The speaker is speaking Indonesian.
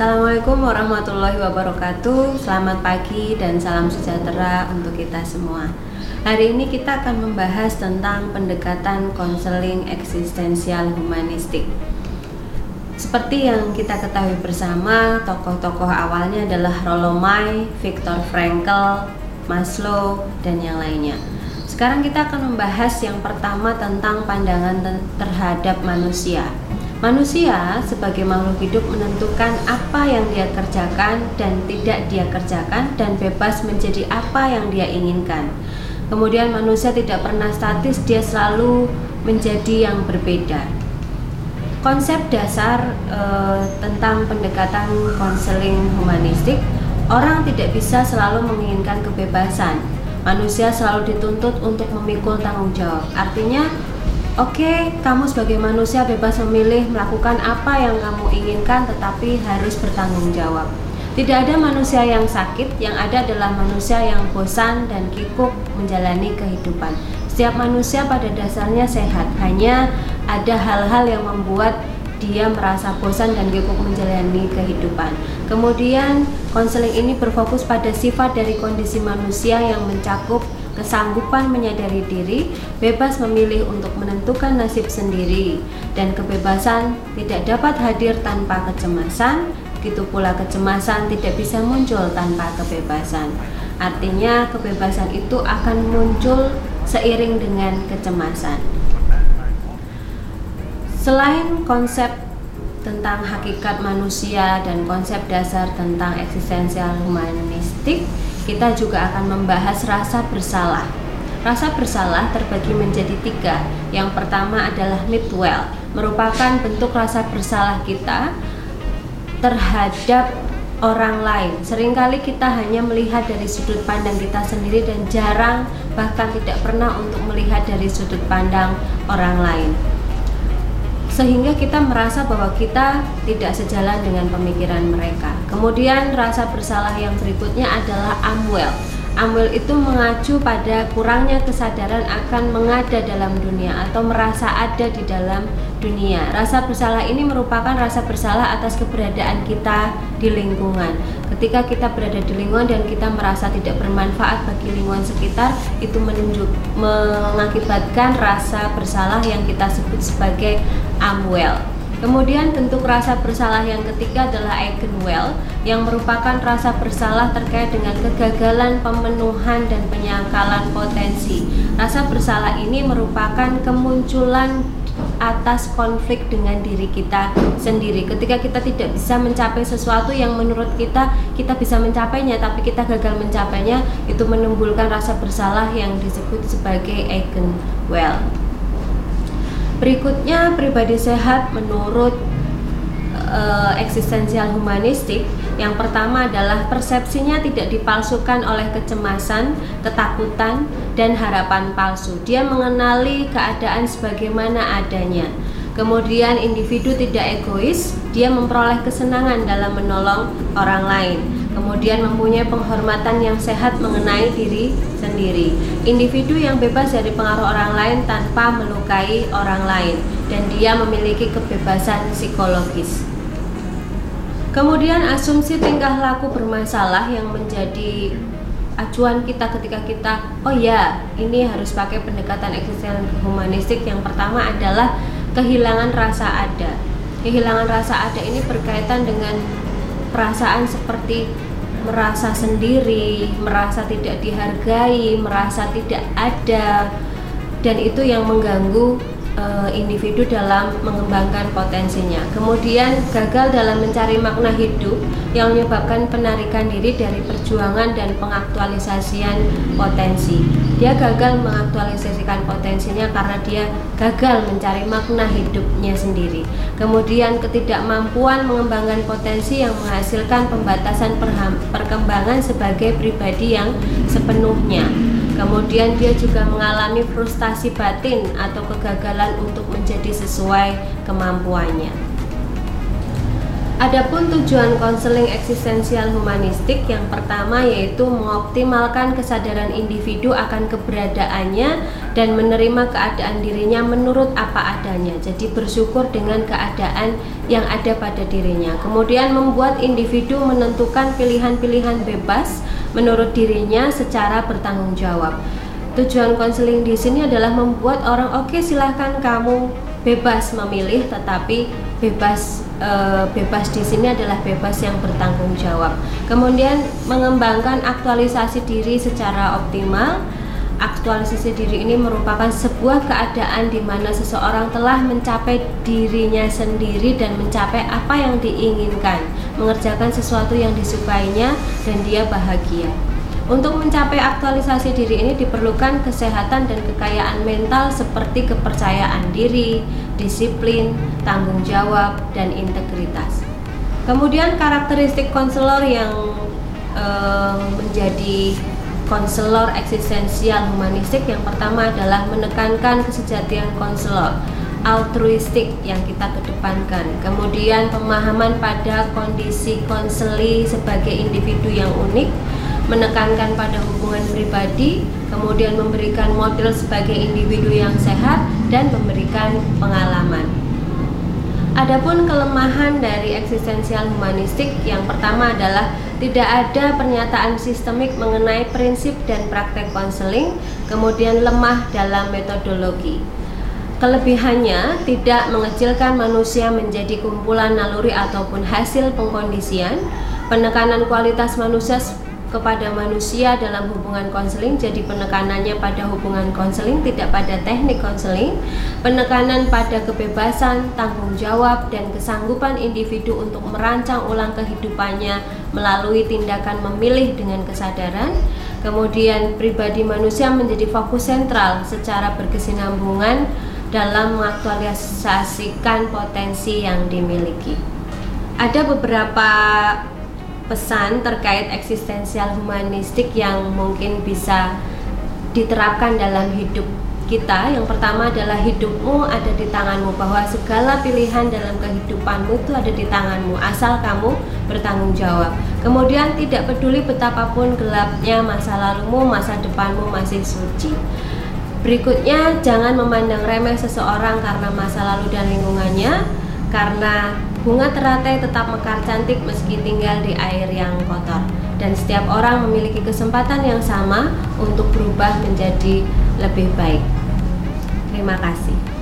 Assalamualaikum warahmatullahi wabarakatuh Selamat pagi dan salam sejahtera untuk kita semua Hari ini kita akan membahas tentang pendekatan konseling eksistensial humanistik seperti yang kita ketahui bersama, tokoh-tokoh awalnya adalah Rollo May, Viktor Frankl, Maslow, dan yang lainnya. Sekarang kita akan membahas yang pertama tentang pandangan terhadap manusia. Manusia sebagai makhluk hidup menentukan apa yang dia kerjakan dan tidak dia kerjakan dan bebas menjadi apa yang dia inginkan. Kemudian manusia tidak pernah statis, dia selalu menjadi yang berbeda. Konsep dasar e, tentang pendekatan konseling humanistik, orang tidak bisa selalu menginginkan kebebasan. Manusia selalu dituntut untuk memikul tanggung jawab. Artinya Oke, okay, kamu sebagai manusia bebas memilih melakukan apa yang kamu inginkan, tetapi harus bertanggung jawab. Tidak ada manusia yang sakit, yang ada adalah manusia yang bosan dan kikuk menjalani kehidupan. Setiap manusia pada dasarnya sehat, hanya ada hal-hal yang membuat dia merasa bosan dan kikuk menjalani kehidupan. Kemudian, konseling ini berfokus pada sifat dari kondisi manusia yang mencakup kesanggupan menyadari diri, bebas memilih untuk menentukan nasib sendiri, dan kebebasan tidak dapat hadir tanpa kecemasan, begitu pula kecemasan tidak bisa muncul tanpa kebebasan. Artinya, kebebasan itu akan muncul seiring dengan kecemasan. Selain konsep tentang hakikat manusia dan konsep dasar tentang eksistensial humanistik, kita juga akan membahas rasa bersalah. Rasa bersalah terbagi menjadi tiga. Yang pertama adalah midwell, merupakan bentuk rasa bersalah kita terhadap orang lain. Seringkali kita hanya melihat dari sudut pandang kita sendiri dan jarang bahkan tidak pernah untuk melihat dari sudut pandang orang lain sehingga kita merasa bahwa kita tidak sejalan dengan pemikiran mereka. Kemudian rasa bersalah yang berikutnya adalah amwell. Amwell itu mengacu pada kurangnya kesadaran akan mengada dalam dunia atau merasa ada di dalam dunia. Rasa bersalah ini merupakan rasa bersalah atas keberadaan kita di lingkungan. Ketika kita berada di lingkungan dan kita merasa tidak bermanfaat bagi lingkungan sekitar, itu menunjuk mengakibatkan rasa bersalah yang kita sebut sebagai amwell. Kemudian bentuk rasa bersalah yang ketiga adalah eigenwell yang merupakan rasa bersalah terkait dengan kegagalan pemenuhan dan penyangkalan potensi. Rasa bersalah ini merupakan kemunculan atas konflik dengan diri kita sendiri. Ketika kita tidak bisa mencapai sesuatu yang menurut kita kita bisa mencapainya tapi kita gagal mencapainya, itu menimbulkan rasa bersalah yang disebut sebagai eigenwell. Berikutnya pribadi sehat menurut uh, eksistensial humanistik yang pertama adalah persepsinya tidak dipalsukan oleh kecemasan, ketakutan, dan harapan palsu. Dia mengenali keadaan sebagaimana adanya. Kemudian individu tidak egois, dia memperoleh kesenangan dalam menolong orang lain kemudian mempunyai penghormatan yang sehat mengenai diri sendiri. Individu yang bebas dari pengaruh orang lain tanpa melukai orang lain, dan dia memiliki kebebasan psikologis. Kemudian asumsi tingkah laku bermasalah yang menjadi acuan kita ketika kita oh ya ini harus pakai pendekatan eksistensial humanistik yang pertama adalah kehilangan rasa ada kehilangan rasa ada ini berkaitan dengan perasaan seperti merasa sendiri, merasa tidak dihargai, merasa tidak ada, dan itu yang mengganggu uh, individu dalam mengembangkan potensinya. Kemudian gagal dalam mencari makna hidup yang menyebabkan penarikan diri dari perjuangan dan pengaktualisasian potensi. Dia gagal mengaktualisasikan potensinya karena dia gagal mencari makna hidupnya sendiri. Kemudian ketidakmampuan mengembangkan potensi yang menghasilkan pembatasan perkembangan sebagai pribadi yang sepenuhnya. Kemudian dia juga mengalami frustasi batin atau kegagalan untuk menjadi sesuai kemampuannya. Adapun tujuan konseling eksistensial humanistik yang pertama yaitu mengoptimalkan kesadaran individu akan keberadaannya dan menerima keadaan dirinya menurut apa adanya. Jadi bersyukur dengan keadaan yang ada pada dirinya. Kemudian membuat individu menentukan pilihan-pilihan bebas menurut dirinya secara bertanggung jawab. Tujuan konseling di sini adalah membuat orang oke okay, silahkan kamu bebas memilih tetapi bebas e, bebas di sini adalah bebas yang bertanggung jawab. Kemudian mengembangkan aktualisasi diri secara optimal. Aktualisasi diri ini merupakan sebuah keadaan di mana seseorang telah mencapai dirinya sendiri dan mencapai apa yang diinginkan, mengerjakan sesuatu yang disukainya dan dia bahagia. Untuk mencapai aktualisasi diri ini diperlukan kesehatan dan kekayaan mental seperti kepercayaan diri, disiplin, tanggung jawab, dan integritas. Kemudian karakteristik konselor yang e, menjadi konselor eksistensial humanistik yang pertama adalah menekankan kesejatian konselor altruistik yang kita kedepankan kemudian pemahaman pada kondisi konseli sebagai individu yang unik menekankan pada hubungan pribadi, kemudian memberikan model sebagai individu yang sehat dan memberikan pengalaman. Adapun kelemahan dari eksistensial humanistik yang pertama adalah tidak ada pernyataan sistemik mengenai prinsip dan praktek konseling, kemudian lemah dalam metodologi. Kelebihannya tidak mengecilkan manusia menjadi kumpulan naluri ataupun hasil pengkondisian, penekanan kualitas manusia kepada manusia dalam hubungan konseling jadi penekanannya pada hubungan konseling tidak pada teknik konseling. Penekanan pada kebebasan tanggung jawab dan kesanggupan individu untuk merancang ulang kehidupannya melalui tindakan memilih dengan kesadaran. Kemudian pribadi manusia menjadi fokus sentral secara berkesinambungan dalam mengaktualisasikan potensi yang dimiliki. Ada beberapa pesan terkait eksistensial humanistik yang mungkin bisa diterapkan dalam hidup kita. Yang pertama adalah hidupmu ada di tanganmu bahwa segala pilihan dalam kehidupanmu itu ada di tanganmu asal kamu bertanggung jawab. Kemudian tidak peduli betapapun gelapnya masa lalumu masa depanmu masih suci. Berikutnya jangan memandang remeh seseorang karena masa lalu dan lingkungannya karena bunga teratai tetap mekar cantik meski tinggal di air yang kotor dan setiap orang memiliki kesempatan yang sama untuk berubah menjadi lebih baik. Terima kasih.